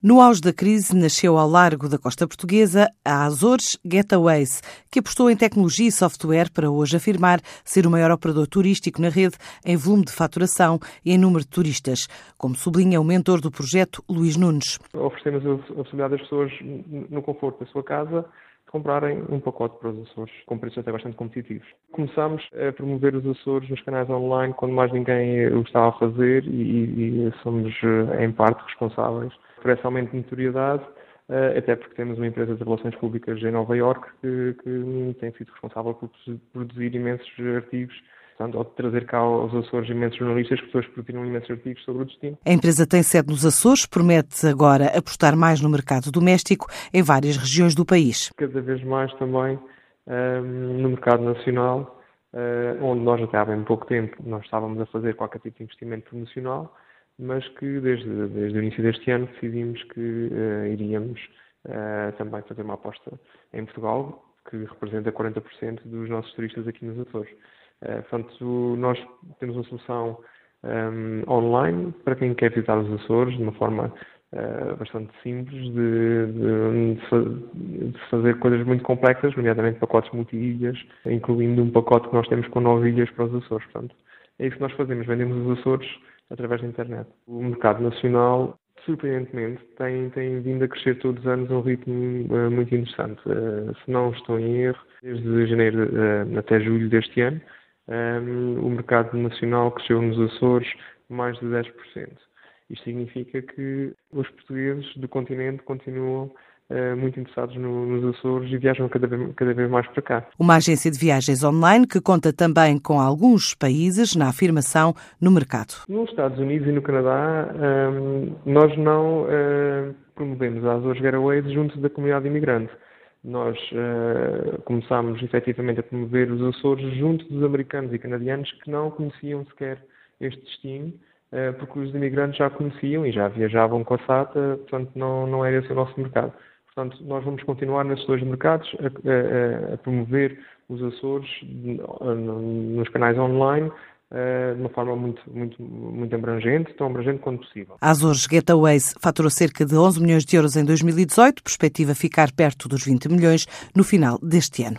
No auge da crise, nasceu ao largo da costa portuguesa a Azores Getaways, que apostou em tecnologia e software para hoje afirmar ser o maior operador turístico na rede em volume de faturação e em número de turistas, como sublinha o mentor do projeto, Luís Nunes. Oferecemos a possibilidade das pessoas, no conforto da sua casa, comprarem um pacote para os Açores, com preços até bastante competitivos. Começámos a promover os Açores nos canais online quando mais ninguém o estava a fazer e, e somos, eh, em parte, responsáveis por esse aumento de notoriedade, eh, até porque temos uma empresa de relações públicas em Nova Iorque que, que tem sido responsável por produzir imensos artigos portanto, ao trazer cá aos Açores imensos jornalistas, pessoas que produziram imensos artigos sobre o destino. A empresa tem sede nos Açores, promete agora apostar mais no mercado doméstico em várias regiões do país. Cada vez mais também um, ehm, no mercado nacional, uh, onde nós até há bem pouco tempo não estávamos a fazer qualquer tipo de investimento promocional, mas que desde, desde o início deste ano decidimos que uh, iríamos uh, também fazer uma aposta em Portugal, que representa 40% dos nossos turistas aqui nos Açores. Uh, portanto, nós temos uma solução um, online para quem quer visitar os Açores de uma forma uh, bastante simples de, de, de, fazer coisas muito complexas, nomeadamente pacotes multi-ilhas, incluindo um pacote que nós temos com nove ilhas para os Açores. Portanto, é isso que nós fazemos, vendemos os Açores através da internet. O mercado nacional, surpreendentemente, tem, tem vindo a crescer todos os anos a um ritmo uh, muito interessante. Se não estou em erro, desde janeiro até julho deste ano, um, o mercado nacional cresceu nos Açores mais de 10%. Isto significa que os portugueses do continente continuam eh, muito interessados no, nos Açores e viajam cada vez, cada vez mais para cá. Uma agência de viagens online que conta também com alguns países na afirmação no mercado. Nos Estados Unidos e no Canadá, nós não uh, promovemos a Azores Getaways junto da comunidade imigrante. Nós uh, começámos efetivamente a promover os Açores junto dos americanos e canadianos que não conheciam sequer este destino porque os imigrantes já conheciam e já viajavam com a SATA, portanto não, não era esse o nosso mercado. Portanto, nós vamos continuar nesses dois mercados a, a, a promover os Açores nos canais online de uma forma muito, muito, muito abrangente, tão abrangente quanto possível. Azores Getaways faturou cerca de 11 milhões de euros em 2018, perspectiva ficar perto dos 20 milhões no final deste ano.